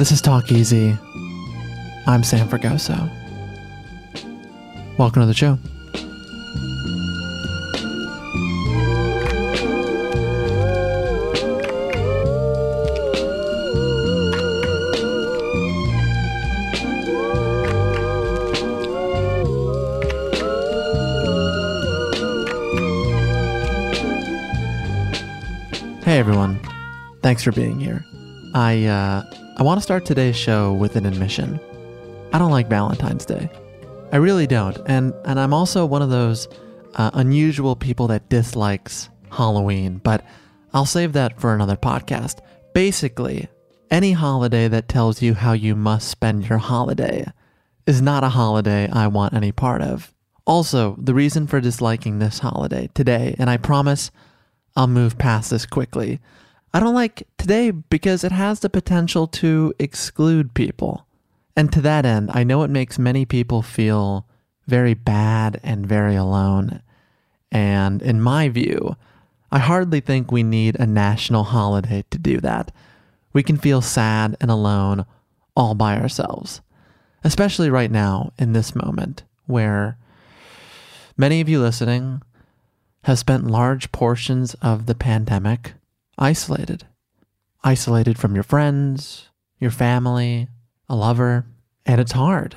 This is Talk Easy. I'm Sam Fragoso. Welcome to the show. Hey everyone. Thanks for being here. I uh I want to start today's show with an admission. I don't like Valentine's Day. I really don't. And and I'm also one of those uh, unusual people that dislikes Halloween, but I'll save that for another podcast. Basically, any holiday that tells you how you must spend your holiday is not a holiday I want any part of. Also, the reason for disliking this holiday today, and I promise I'll move past this quickly. I don't like today because it has the potential to exclude people. And to that end, I know it makes many people feel very bad and very alone. And in my view, I hardly think we need a national holiday to do that. We can feel sad and alone all by ourselves, especially right now in this moment where many of you listening have spent large portions of the pandemic isolated. Isolated from your friends, your family, a lover, and it's hard.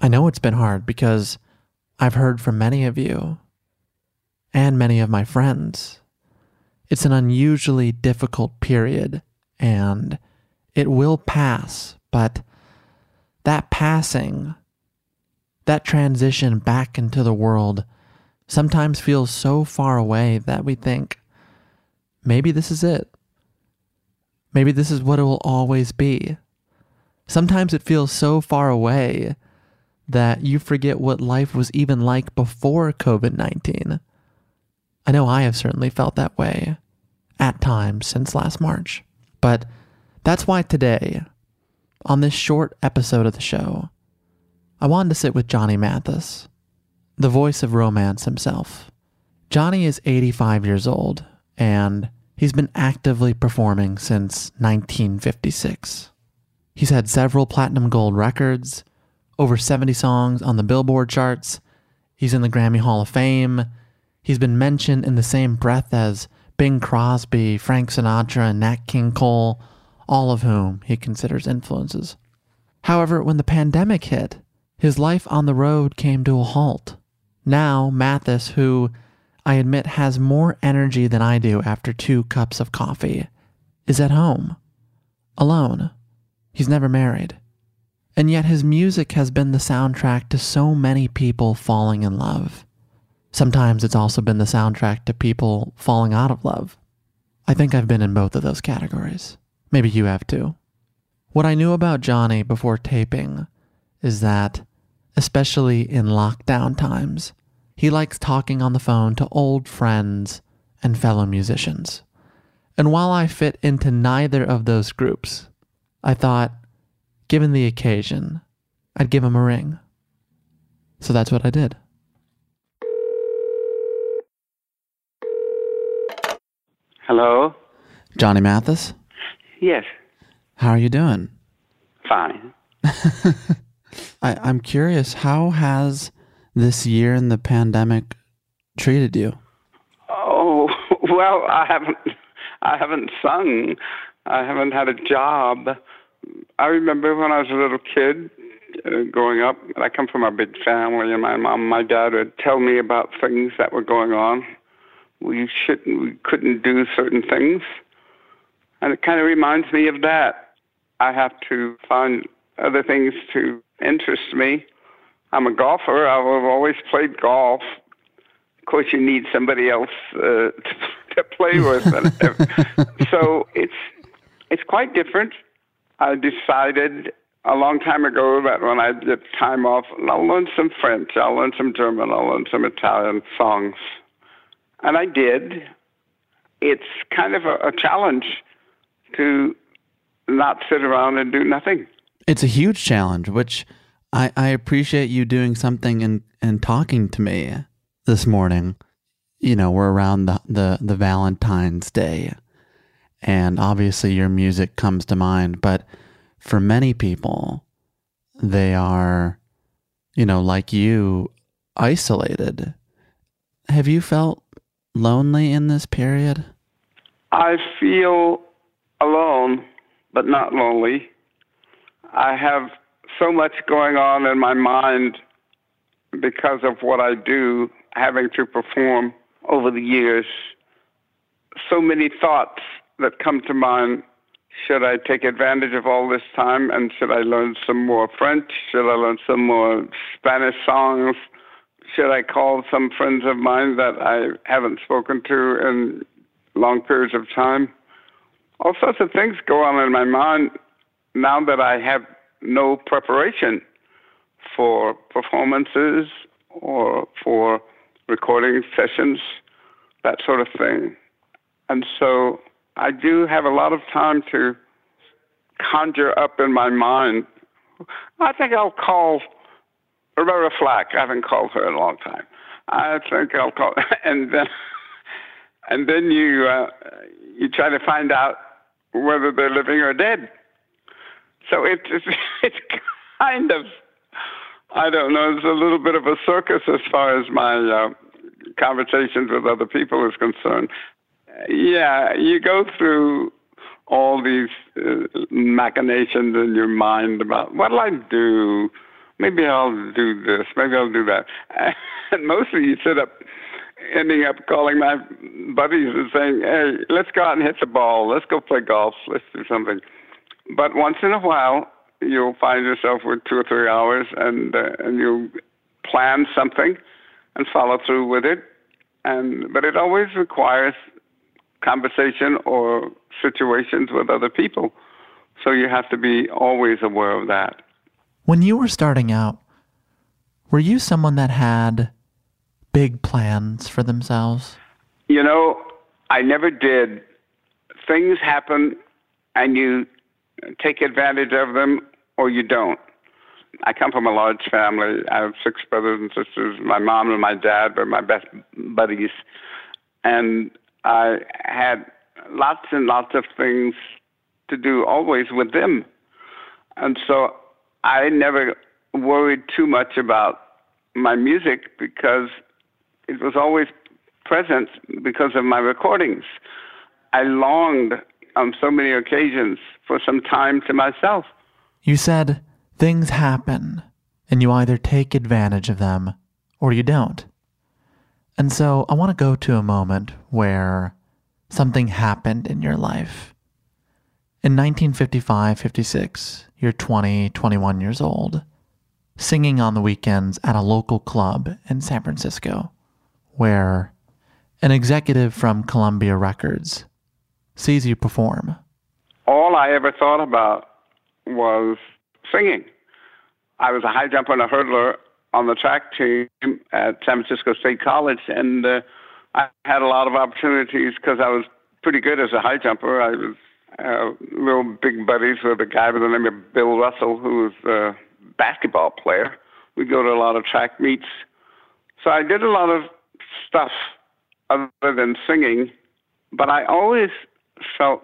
I know it's been hard because I've heard from many of you and many of my friends. It's an unusually difficult period and it will pass, but that passing, that transition back into the world sometimes feels so far away that we think, maybe this is it. Maybe this is what it will always be. Sometimes it feels so far away that you forget what life was even like before COVID 19. I know I have certainly felt that way at times since last March. But that's why today, on this short episode of the show, I wanted to sit with Johnny Mathis, the voice of romance himself. Johnny is 85 years old, and he's been actively performing since 1956. He's had several platinum gold records, over 70 songs on the Billboard charts. He's in the Grammy Hall of Fame. He's been mentioned in the same breath as Bing Crosby, Frank Sinatra, and Nat King Cole, all of whom he considers influences. However, when the pandemic hit, his life on the road came to a halt. Now, Mathis, who I admit has more energy than I do after two cups of coffee, is at home, alone. He's never married. And yet his music has been the soundtrack to so many people falling in love. Sometimes it's also been the soundtrack to people falling out of love. I think I've been in both of those categories. Maybe you have too. What I knew about Johnny before taping is that, especially in lockdown times, he likes talking on the phone to old friends and fellow musicians. And while I fit into neither of those groups, I thought, given the occasion, I'd give him a ring. So that's what I did. Hello? Johnny Mathis, Yes, how are you doing? fine. I, I'm curious, how has this year in the pandemic treated you? Oh, well, I haven't I haven't sung. I haven't had a job. I remember when I was a little kid uh, growing up, I come from a big family and my mom and my dad would tell me about things that were going on. We shouldn't we couldn't do certain things. And it kind of reminds me of that. I have to find other things to interest me. I'm a golfer. I've always played golf. Of course, you need somebody else uh, to, to play with, so it's it's quite different. I decided a long time ago that when I get time off, I'll learn some French, I'll learn some German, I'll learn some Italian songs, and I did. It's kind of a, a challenge to not sit around and do nothing. It's a huge challenge, which I, I appreciate you doing something and, and talking to me this morning. You know, we're around the, the, the Valentine's Day, and obviously your music comes to mind, but for many people, they are, you know, like you, isolated. Have you felt lonely in this period? I feel alone, but not lonely. I have so much going on in my mind because of what I do, having to perform over the years. So many thoughts that come to mind. Should I take advantage of all this time and should I learn some more French? Should I learn some more Spanish songs? Should I call some friends of mine that I haven't spoken to in long periods of time? All sorts of things go on in my mind now that I have no preparation for performances or for recording sessions, that sort of thing. And so I do have a lot of time to conjure up in my mind. I think I'll call Roberta Flack. I haven't called her in a long time. I think I'll call, and then and then you uh, you try to find out whether they're living or dead. So it's it's, it's kind of I don't know. It's a little bit of a circus as far as my uh, conversations with other people is concerned. Yeah, you go through all these uh, machinations in your mind about what'll I do? Maybe I'll do this. Maybe I'll do that. And mostly you sit up, ending up calling my buddies and saying, "Hey, let's go out and hit the ball. Let's go play golf. Let's do something." But once in a while, you'll find yourself with two or three hours, and uh, and you plan something and follow through with it. And but it always requires conversation or situations with other people. So you have to be always aware of that. When you were starting out, were you someone that had big plans for themselves? You know, I never did. Things happen and you take advantage of them or you don't. I come from a large family. I have six brothers and sisters. My mom and my dad were my best buddies. And I had lots and lots of things to do always with them. And so I never worried too much about my music because it was always present because of my recordings. I longed on so many occasions for some time to myself. You said things happen, and you either take advantage of them or you don't. And so I want to go to a moment where something happened in your life. In 1955 56, you're 20, 21 years old, singing on the weekends at a local club in San Francisco. where an executive from Columbia Records sees you perform? All I ever thought about was singing. I was a high jumper and a hurdler on the track team at San Francisco State College, and uh, I had a lot of opportunities because I was pretty good as a high jumper. I was uh, real big buddies with a guy by the name of Bill Russell, who was a basketball player. We'd go to a lot of track meets. So I did a lot of stuff other than singing, but I always felt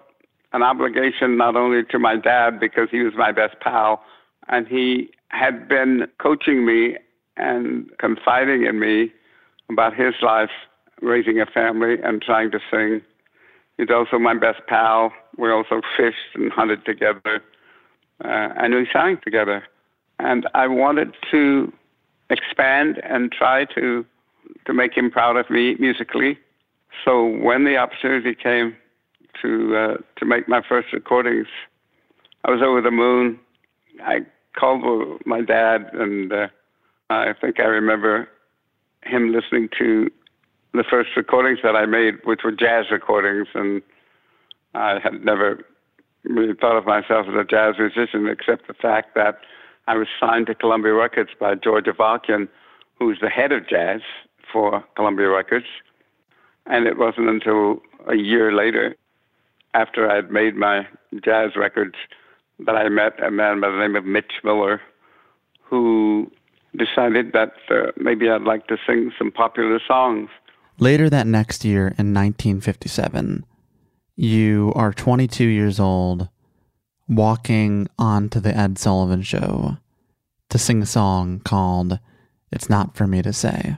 an obligation not only to my dad because he was my best pal and he had been coaching me and confiding in me about his life raising a family and trying to sing. He's also my best pal. We also fished and hunted together, uh, and we sang together. And I wanted to expand and try to to make him proud of me musically. So when the opportunity came to uh, to make my first recordings, I was over the moon. I called my dad, and uh, I think I remember him listening to the first recordings that I made, which were jazz recordings, and I had never really thought of myself as a jazz musician, except the fact that I was signed to Columbia Records by George Avakian, who's the head of jazz for Columbia Records. And it wasn't until a year later, after I'd made my jazz records, that I met a man by the name of Mitch Miller, who decided that uh, maybe I'd like to sing some popular songs. Later that next year in 1957, you are 22 years old, walking onto the Ed Sullivan Show to sing a song called It's Not For Me to Say.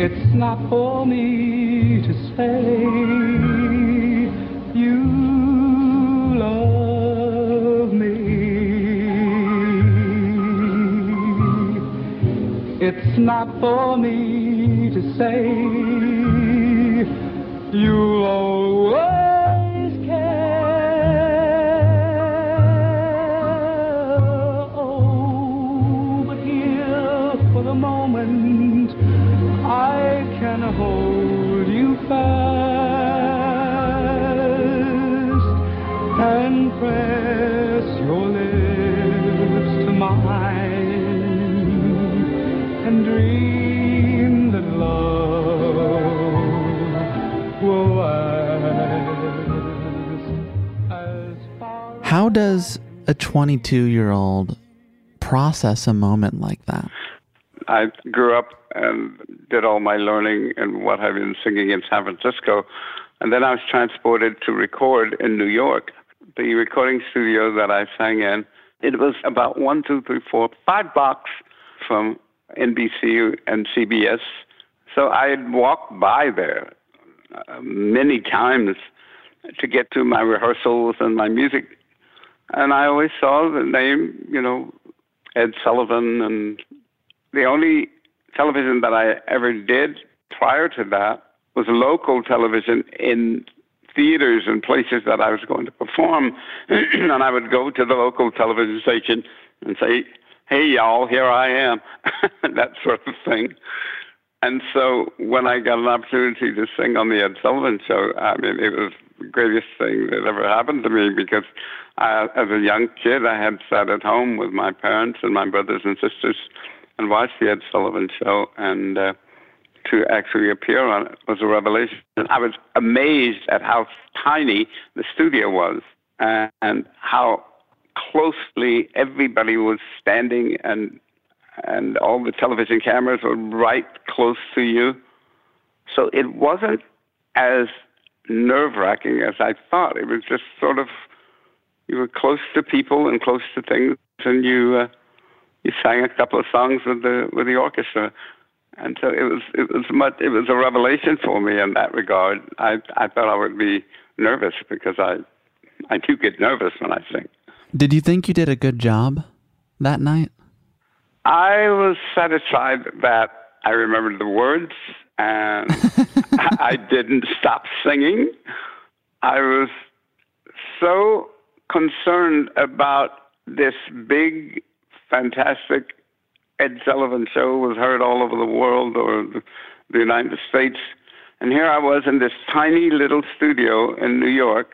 It's not for me to say you love me. It's not for me to say you'll always fast and press your lips to mine and dream that love will last How does a 22 year old process a moment like that? I grew up and did all my learning and what I've been singing in San Francisco. And then I was transported to record in New York. The recording studio that I sang in, it was about one, two, three, four, five blocks from NBC and CBS. So I'd walk by there uh, many times to get to my rehearsals and my music. And I always saw the name, you know, Ed Sullivan. And the only television that I ever did prior to that was local television in theaters and places that I was going to perform. and I would go to the local television station and say, hey, y'all, here I am, that sort of thing. And so when I got an opportunity to sing on the Ed Sullivan Show, I mean, it was the greatest thing that ever happened to me because I, as a young kid, I had sat at home with my parents and my brothers and sisters and watched the Ed Sullivan Show. And uh, to actually appear on it was a revelation. I was amazed at how tiny the studio was and, and how closely everybody was standing and and all the television cameras were right close to you. So it wasn't as nerve wracking as I thought. It was just sort of you were close to people and close to things, and you uh, you sang a couple of songs with the with the orchestra, and so it was it was much it was a revelation for me in that regard. I I thought I would be nervous because I I do get nervous when I sing. Did you think you did a good job that night? I was satisfied that I remembered the words and I didn't stop singing. I was so concerned about this big, fantastic Ed Sullivan show was heard all over the world or the United States. And here I was in this tiny little studio in New York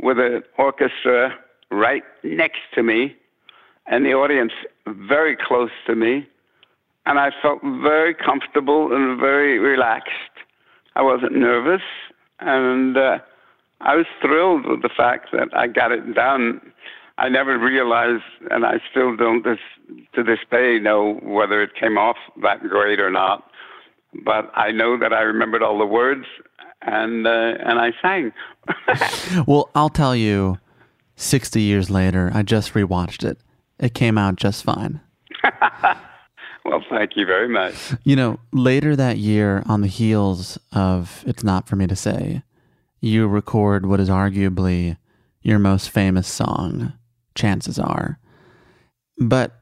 with an orchestra right next to me and the audience very close to me. And I felt very comfortable and very relaxed. I wasn't nervous. And uh, I was thrilled with the fact that I got it done. I never realized, and I still don't this, to this day know whether it came off that great or not. But I know that I remembered all the words, and uh, and I sang. well, I'll tell you, sixty years later, I just rewatched it. It came out just fine. well, thank you very much. You know, later that year, on the heels of "It's Not for Me to Say," you record what is arguably your most famous song, chances are. But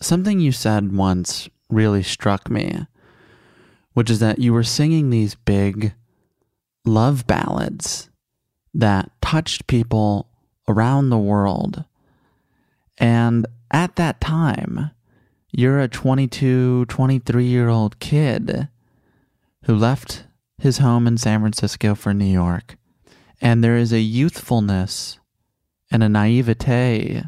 something you said once really struck me, which is that you were singing these big love ballads that touched people around the world. And at that time, you're a 22, 23 year old kid who left his home in San Francisco for New York. And there is a youthfulness and a naivete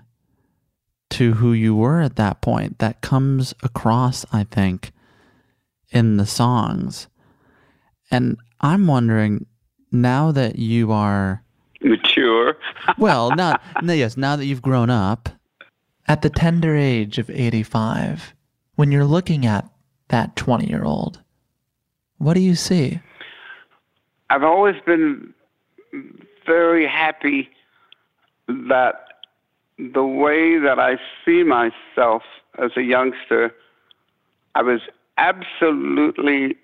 to who you were at that point that comes across, I think, in the songs. And I'm wondering now that you are mature. well, not yes, now that you've grown up, at the tender age of 85, when you're looking at that 20 year old, what do you see? I've always been very happy that the way that I see myself as a youngster, I was absolutely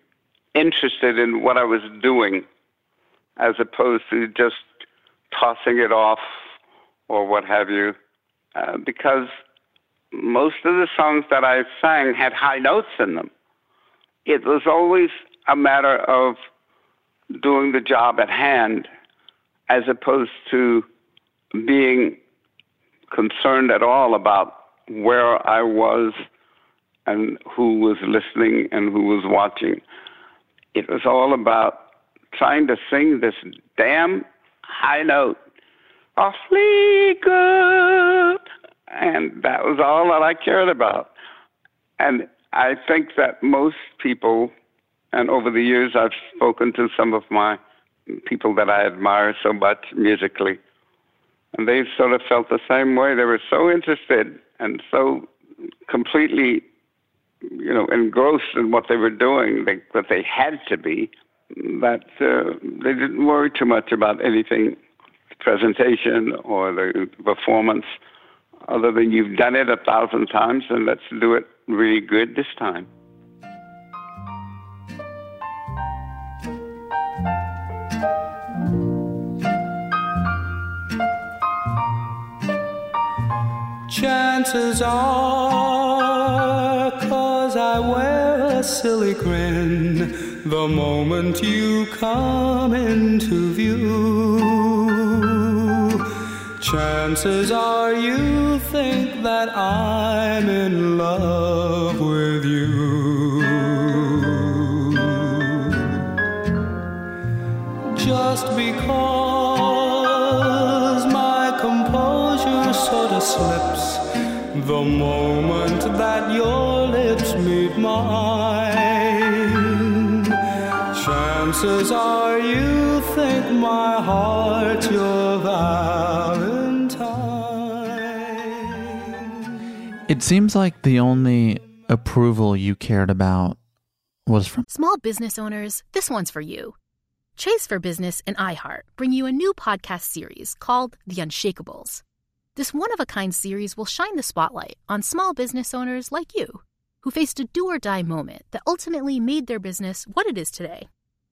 interested in what I was doing as opposed to just tossing it off or what have you. Uh, because most of the songs that I sang had high notes in them. It was always a matter of doing the job at hand as opposed to being concerned at all about where I was and who was listening and who was watching. It was all about trying to sing this damn high note awfully good. And that was all that I cared about. And I think that most people, and over the years I've spoken to some of my people that I admire so much musically, and they sort of felt the same way. They were so interested and so completely, you know, engrossed in what they were doing they, that they had to be that uh, they didn't worry too much about anything, presentation or the performance, other than you've done it a thousand times and let's do it really good this time. Chances are, cause I wear a silly grin the moment you come into view. Chances are you think that I'm in love with Chances are you think my heart's your valentine. It seems like the only approval you cared about was from Small business owners, this one's for you. Chase for Business and iHeart bring you a new podcast series called The Unshakables. This one of a kind series will shine the spotlight on small business owners like you who faced a do or die moment that ultimately made their business what it is today.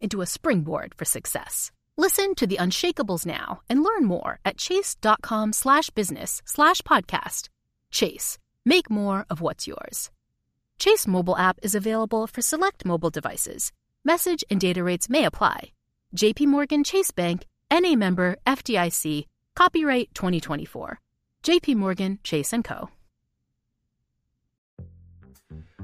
into a springboard for success. Listen to The Unshakables now and learn more at chase.com slash business slash podcast. Chase, make more of what's yours. Chase mobile app is available for select mobile devices. Message and data rates may apply. JP Morgan Chase Bank, NA member FDIC, copyright 2024. JP Morgan Chase & Co.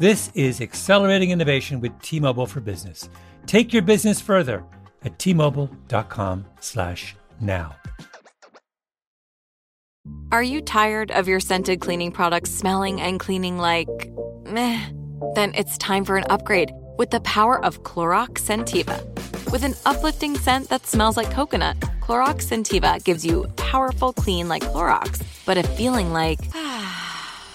This is accelerating innovation with T-Mobile for Business. Take your business further at t-mobile.com/now. Are you tired of your scented cleaning products smelling and cleaning like meh? Then it's time for an upgrade with the power of Clorox Scentiva. With an uplifting scent that smells like coconut, Clorox Scentiva gives you powerful clean like Clorox, but a feeling like ah,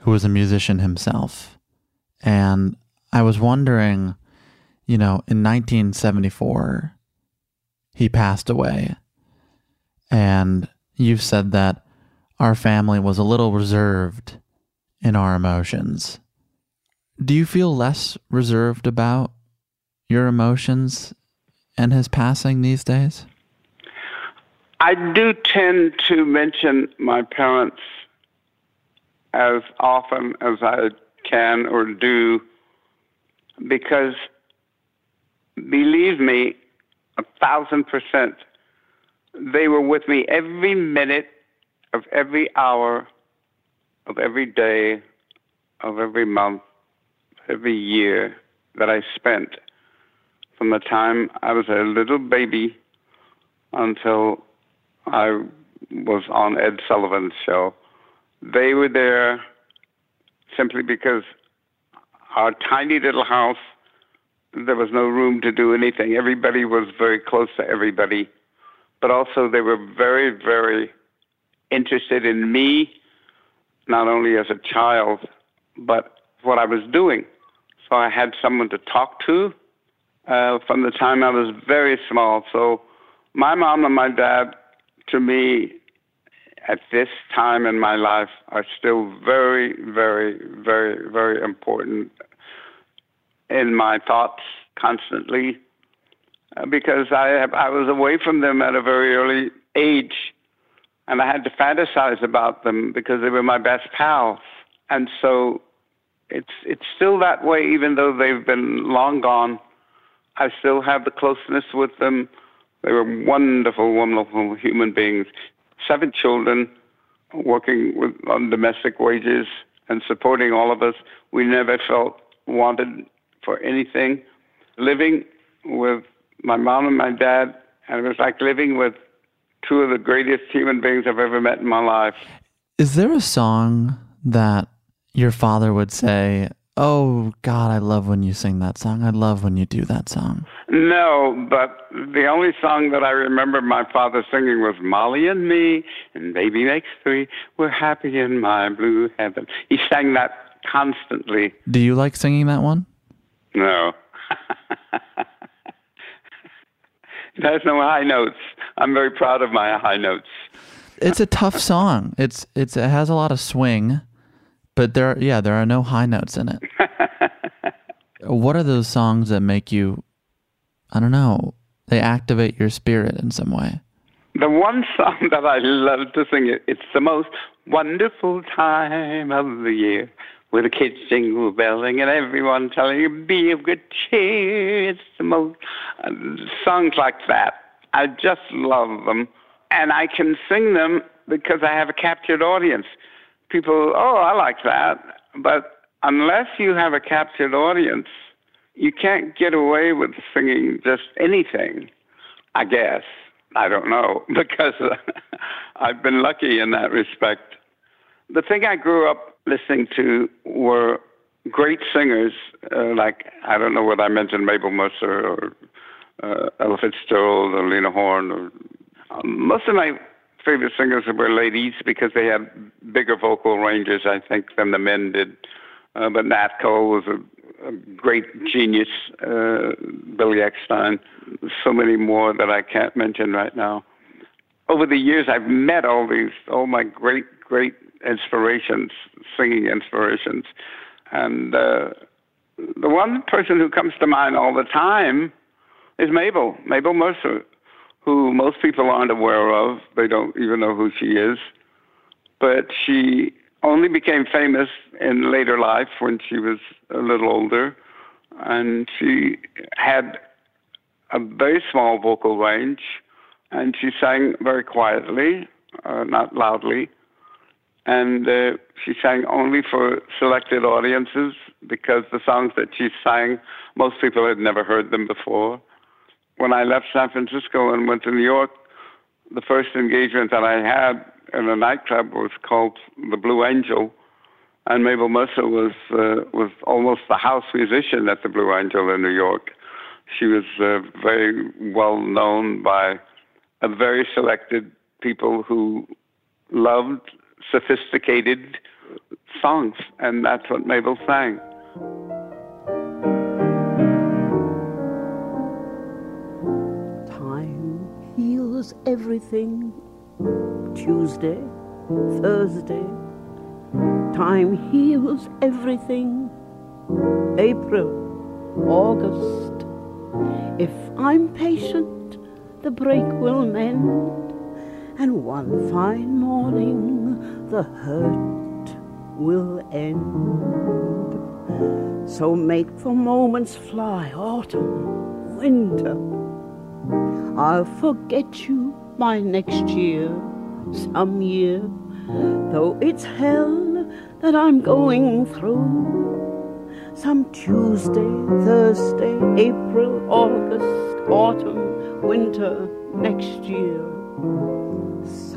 who was a musician himself. And I was wondering, you know, in 1974, he passed away. And you've said that our family was a little reserved in our emotions. Do you feel less reserved about your emotions and his passing these days? I do tend to mention my parents as often as I can or do because believe me, a thousand percent, they were with me every minute of every hour of every day of every month, every year that I spent from the time I was a little baby until I was on Ed Sullivan's show. They were there simply because our tiny little house, there was no room to do anything. Everybody was very close to everybody. But also, they were very, very interested in me, not only as a child, but what I was doing. So I had someone to talk to uh, from the time I was very small. So my mom and my dad, to me, at this time in my life are still very, very, very, very important in my thoughts constantly uh, because I have, I was away from them at a very early age and I had to fantasize about them because they were my best pals. And so it's it's still that way even though they've been long gone. I still have the closeness with them. They were wonderful, wonderful human beings seven children, working with, on domestic wages and supporting all of us. We never felt wanted for anything. Living with my mom and my dad, and it was like living with two of the greatest human beings I've ever met in my life. Is there a song that your father would say, Oh God, I love when you sing that song. I love when you do that song. No, but the only song that I remember my father singing was Molly and Me and Baby Makes Three. We're happy in my blue heaven. He sang that constantly. Do you like singing that one? No. it has no high notes. I'm very proud of my high notes. It's a tough song. It's it's it has a lot of swing but there, yeah, there are no high notes in it. what are those songs that make you? I don't know. They activate your spirit in some way. The one song that I love to sing, it, it's the most wonderful time of the year with the kids jingle belling and everyone telling you be of good cheer. It's the most uh, songs like that. I just love them, and I can sing them because I have a captured audience. People, oh, I like that, but unless you have a captured audience, you can't get away with singing just anything. I guess I don't know because I've been lucky in that respect. The thing I grew up listening to were great singers uh, like I don't know what I mentioned Mabel Mercer or uh, Ella Fitzgerald or Lena Horne or um, most of my favorite singers were ladies because they had bigger vocal ranges I think than the men did. Uh, but Nat Cole was a, a great genius. Uh, Billy Eckstine, so many more that I can't mention right now. Over the years, I've met all these, all my great, great inspirations, singing inspirations. And uh, the one person who comes to mind all the time is Mabel, Mabel Mercer, who most people aren't aware of. They don't even know who she is. But she only became famous in later life when she was a little older. And she had a very small vocal range, and she sang very quietly, uh, not loudly and uh, she sang only for selected audiences because the songs that she sang, most people had never heard them before. When I left San Francisco and went to New York, the first engagement that I had in a nightclub was called the Blue Angel, and Mabel Mercer was uh, was almost the house musician at the Blue Angel in New York. She was uh, very well known by a very selected people who loved sophisticated songs, and that's what Mabel sang. Everything. Tuesday, Thursday. Time heals everything. April, August. If I'm patient, the break will mend and one fine morning the hurt will end. So make the moments fly, autumn, winter. I'll forget you by next year, some year, though it's hell that I'm going through. Some Tuesday, Thursday, April, August, autumn, winter, next year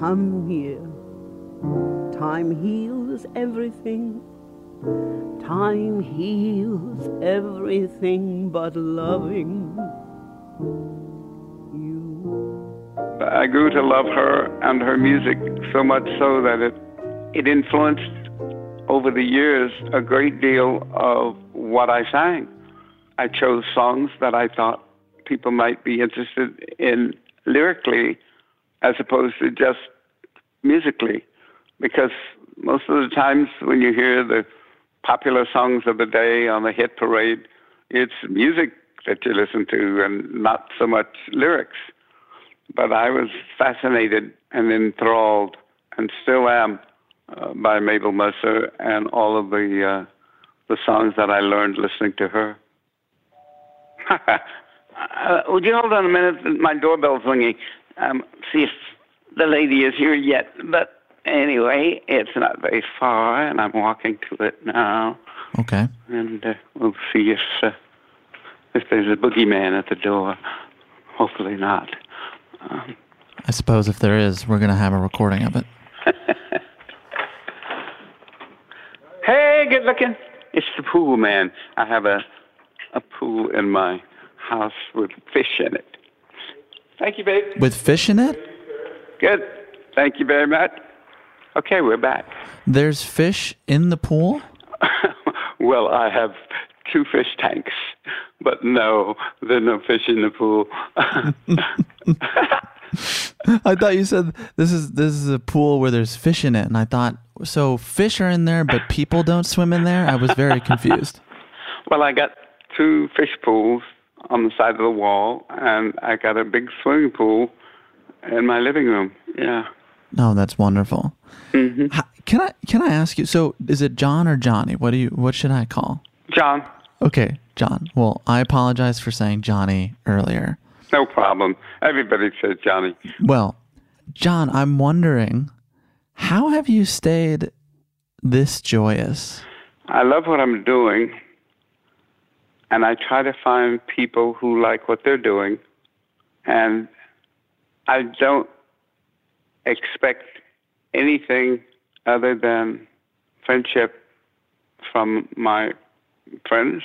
some year. Time heals everything. Time heals everything but loving. I grew to love her and her music so much so that it it influenced over the years a great deal of what I sang. I chose songs that I thought people might be interested in lyrically as opposed to just musically, because most of the times when you hear the popular songs of the day on the hit parade, it's music that you listen to and not so much lyrics. But I was fascinated and enthralled, and still am, uh, by Mabel Mercer and all of the uh, the songs that I learned listening to her. uh, would you hold on a minute? My doorbell's ringing. Um, see if the lady is here yet, but anyway, it's not very far, and I'm walking to it now. Okay. And uh, we'll see if uh, if there's a boogeyman at the door. Hopefully not. Um, I suppose if there is, we're gonna have a recording of it. hey, good looking. It's the pool man. I have a a pool in my house with fish in it. Thank you, babe. With fish in it? Good. Thank you very much. Okay, we're back. There's fish in the pool? well, I have two fish tanks, but no, there are no fish in the pool. I thought you said this is this is a pool where there's fish in it, and I thought so fish are in there, but people don't swim in there. I was very confused. well, I got two fish pools on the side of the wall, and I got a big swimming pool in my living room. Yeah. No, that's wonderful. hmm How, can I can I ask you? So, is it John or Johnny? What do you? What should I call? John, Okay, John. Well, I apologize for saying Johnny earlier. no problem. Everybody says Johnny. Well, John, I'm wondering, how have you stayed this joyous? I love what I'm doing, and I try to find people who like what they're doing, and I don't expect anything other than friendship from my friends.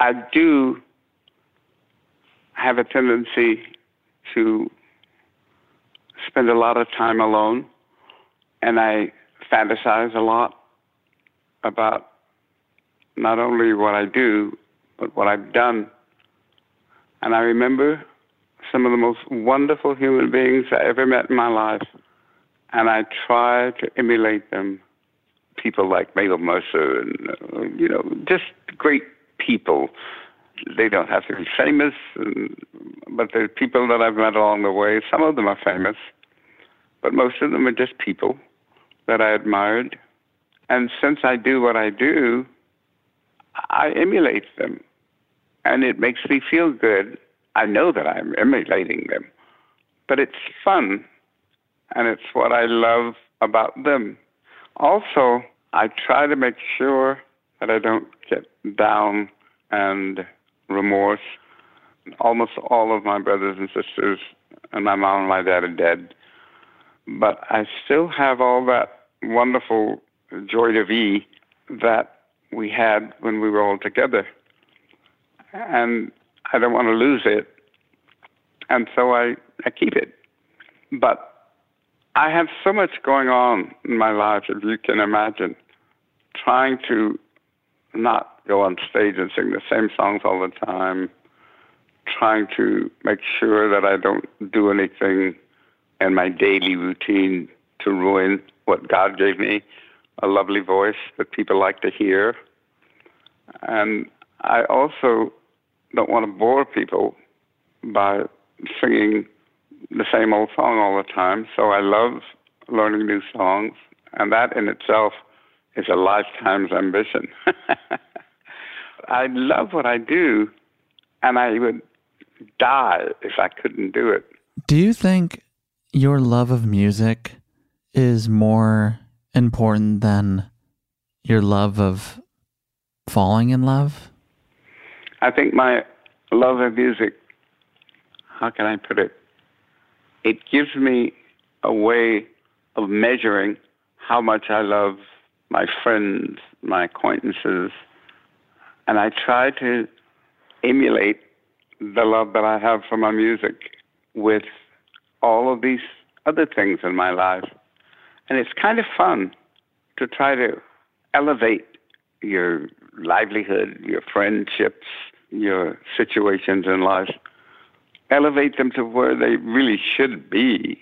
I do have a tendency to spend a lot of time alone, and I fantasize a lot about not only what I do, but what I've done. And I remember some of the most wonderful human beings I ever met in my life, and I try to emulate them. People like Mabel Mercer, and you know, just great people. They don't have to be famous, but they're people that I've met along the way. Some of them are famous, but most of them are just people that I admired. And since I do what I do, I emulate them. And it makes me feel good. I know that I'm emulating them, but it's fun. And it's what I love about them. Also, I try to make sure that I don't get down and remorse. Almost all of my brothers and sisters and my mom and my dad are dead. But I still have all that wonderful joy de vie that we had when we were all together. And I don't want to lose it. And so I, I keep it. But I have so much going on in my life, if you can imagine, trying to not go on stage and sing the same songs all the time, trying to make sure that I don't do anything in my daily routine to ruin what God gave me a lovely voice that people like to hear. And I also don't want to bore people by singing the same old song all the time. So I love learning new songs, and that in itself is a lifetime's ambition. I love what I do, and I would die if I couldn't do it. Do you think your love of music is more important than your love of falling in love? I think my love of music, how can I put it? It gives me a way of measuring how much I love my friends, my acquaintances, and I try to emulate the love that I have for my music with all of these other things in my life. And it's kind of fun to try to elevate your livelihood, your friendships, your situations in life, elevate them to where they really should be,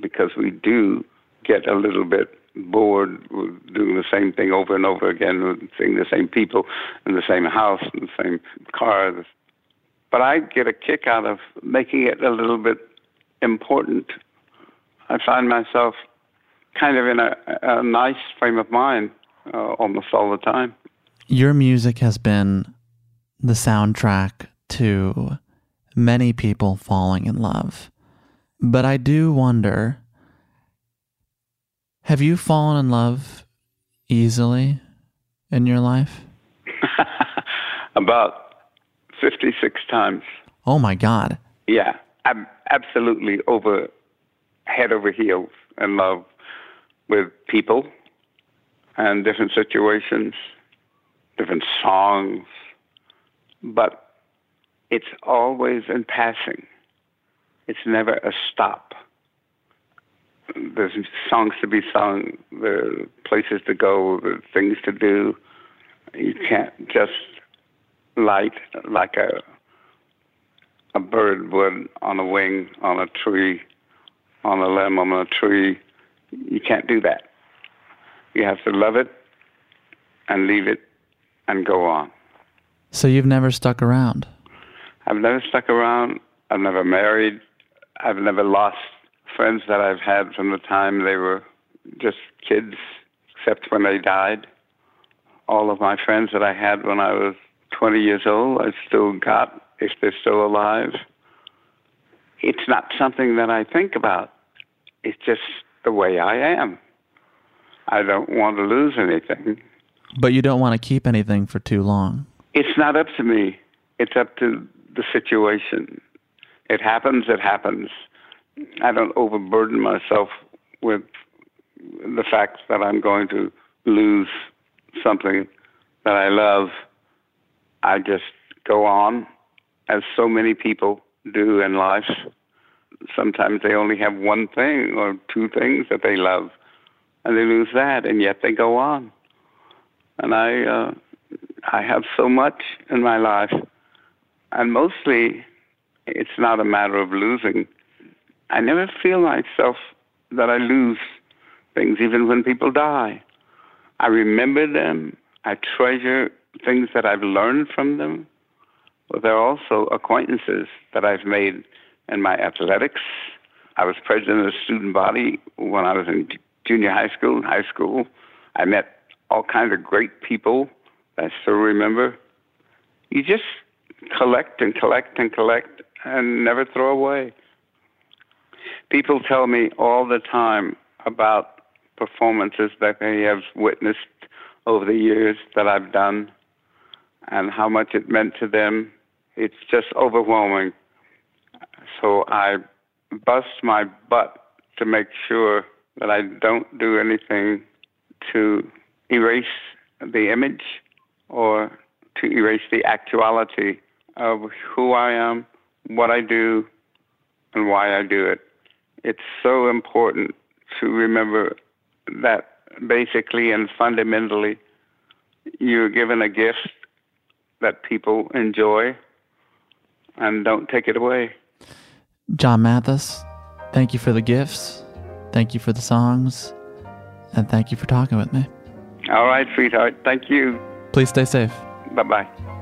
because we do get a little bit bored doing the same thing over and over again, seeing the same people in the same house, in the same cars. But I get a kick out of making it a little bit important. I find myself kind of in a, a nice frame of mind uh, almost all the time. Your music has been the soundtrack to many people falling in love. But I do wonder have you fallen in love easily in your life? About 56 times. Oh my God. Yeah, I'm absolutely over head over heels in love with people and different situations, different songs, but it's always in passing. It's never a stop. There's songs to be sung, there are places to go, there are things to do. You can't just light like a a bird would on a wing, on a tree, on a limb, on a tree. You can't do that. You have to love it and leave it and go on. So you've never stuck around? I've never stuck around. I've never married. I've never lost friends that I've had from the time they were just kids, except when they died. All of my friends that I had when I was 20 years old, I still got if they're still alive. It's not something that I think about. It's just the way I am. I don't want to lose anything. But you don't want to keep anything for too long. It's not up to me. It's up to the situation. It happens, it happens. I don't overburden myself with the fact that I'm going to lose something that I love. I just go on, as so many people do in life. Sometimes they only have one thing or two things that they love, and they lose that, and yet they go on. And I, uh, I have so much in my life, and mostly, it's not a matter of losing. I never feel myself that I lose things, even when people die. I remember them. I treasure things that I've learned from them. But there are also acquaintances that I've made in my athletics. I was president of the student body when I was in junior high school and high school. I met all kinds of great people that I still remember. You just collect and collect and collect and never throw away. People tell me all the time about performances that they have witnessed over the years that I've done and how much it meant to them. It's just overwhelming. So I bust my butt to make sure that I don't do anything to erase the image or to erase the actuality of who I am, what I do, and why I do it. It's so important to remember that basically and fundamentally you're given a gift that people enjoy and don't take it away. John Mathis, thank you for the gifts. Thank you for the songs. And thank you for talking with me. All right, sweetheart. Thank you. Please stay safe. Bye bye.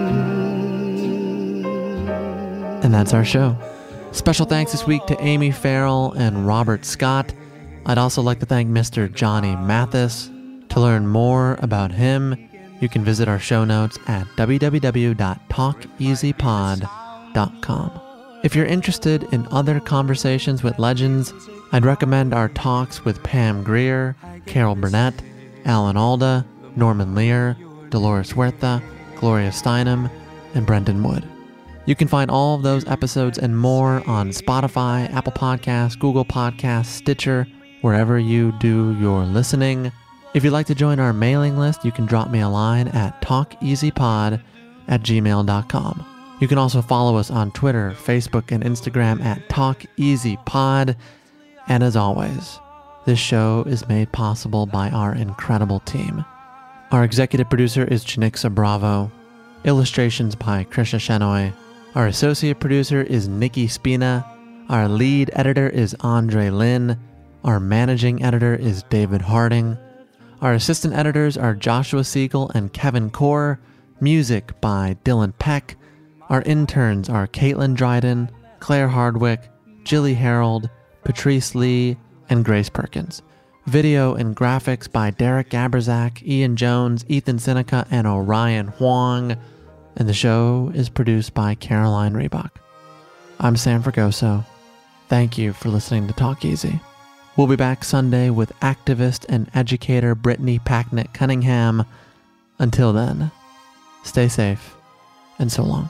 And that's our show. Special thanks this week to Amy Farrell and Robert Scott. I'd also like to thank Mr. Johnny Mathis. To learn more about him, you can visit our show notes at www.talkeasypod.com. If you're interested in other conversations with legends, I'd recommend our talks with Pam Grier, Carol Burnett, Alan Alda, Norman Lear, Dolores Huerta, Gloria Steinem, and Brendan Wood. You can find all of those episodes and more on Spotify, Apple Podcasts, Google Podcasts, Stitcher, wherever you do your listening. If you'd like to join our mailing list, you can drop me a line at talkeasypod at gmail.com. You can also follow us on Twitter, Facebook, and Instagram at TalkEasyPod. And as always, this show is made possible by our incredible team. Our executive producer is Chinixa Bravo. Illustrations by Krisha Shenoy. Our associate producer is Nikki Spina. Our lead editor is Andre Lin. Our managing editor is David Harding. Our assistant editors are Joshua Siegel and Kevin Core. Music by Dylan Peck. Our interns are Caitlin Dryden, Claire Hardwick, Jilly Harold, Patrice Lee, and Grace Perkins. Video and graphics by Derek Gabrizak, Ian Jones, Ethan Seneca, and Orion Huang. And the show is produced by Caroline Reebok. I'm Sam Fragoso. Thank you for listening to Talk Easy. We'll be back Sunday with activist and educator Brittany Packnett Cunningham. Until then, stay safe and so long.